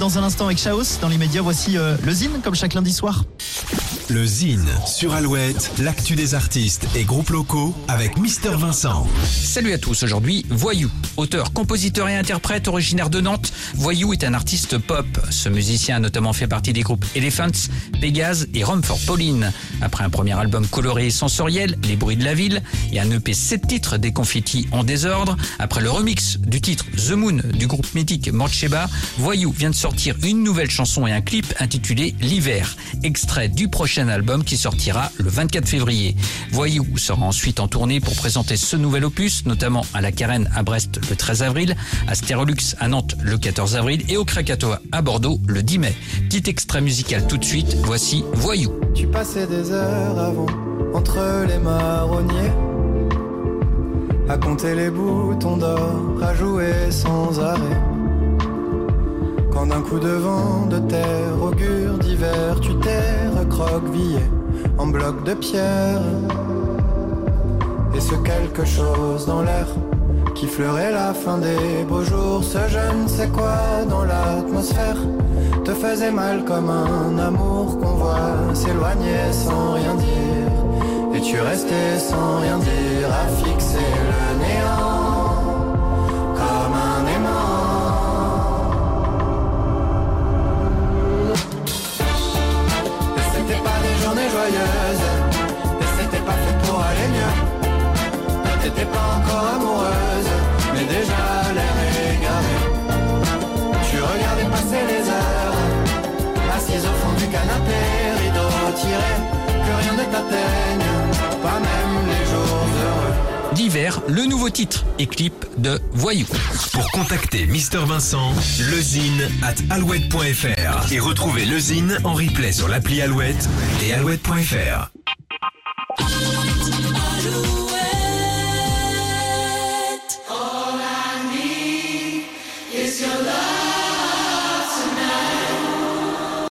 Dans un instant avec Chaos. Dans l'immédiat, voici euh, le Zine, comme chaque lundi soir. Le Zine sur Alouette, l'actu des artistes et groupes locaux avec Mister Vincent. Salut à tous, aujourd'hui Voyou, auteur, compositeur et interprète originaire de Nantes. Voyou est un artiste pop. Ce musicien a notamment fait partie des groupes Elephants, Pégase et Rome for Pauline. Après un premier album coloré et sensoriel, Les bruits de la ville, et un EP 7 titres des confettis en désordre, après le remix du titre The Moon du groupe mythique Morcheba, Voyou vient de sortir une nouvelle chanson et un clip intitulé L'hiver, extrait du album qui sortira le 24 février. Voyou sera ensuite en tournée pour présenter ce nouvel opus, notamment à la Carène à Brest le 13 avril, à Stérolux à Nantes le 14 avril et au Krakatoa à Bordeaux le 10 mai. Petit extrait musical tout de suite, voici Voyou. Tu passais des heures avant entre les marronniers à compter les boutons d'or, à jouer sans arrêt. Quand d'un coup de vent de terre augure d'hiver, tu t'es recroquevillé en bloc de pierre. Et ce quelque chose dans l'air qui fleurait la fin des beaux jours, ce je ne sais quoi dans l'atmosphère te faisait mal comme un amour qu'on voit s'éloigner sans rien dire. Et tu restais sans rien dire à fixer le néant T'étais pas encore amoureuse, mais déjà l'air égaré. Tu regardais passer les heures, assise au fond du canapé, rideau tiré, que rien ne t'atteigne, pas même les jours heureux. D'hiver, le nouveau titre et clip de Voyou. Pour contacter Mister Vincent, lezine at alouette.fr et retrouver lezine en replay sur l'appli Alouette et alouette.fr. It's your love.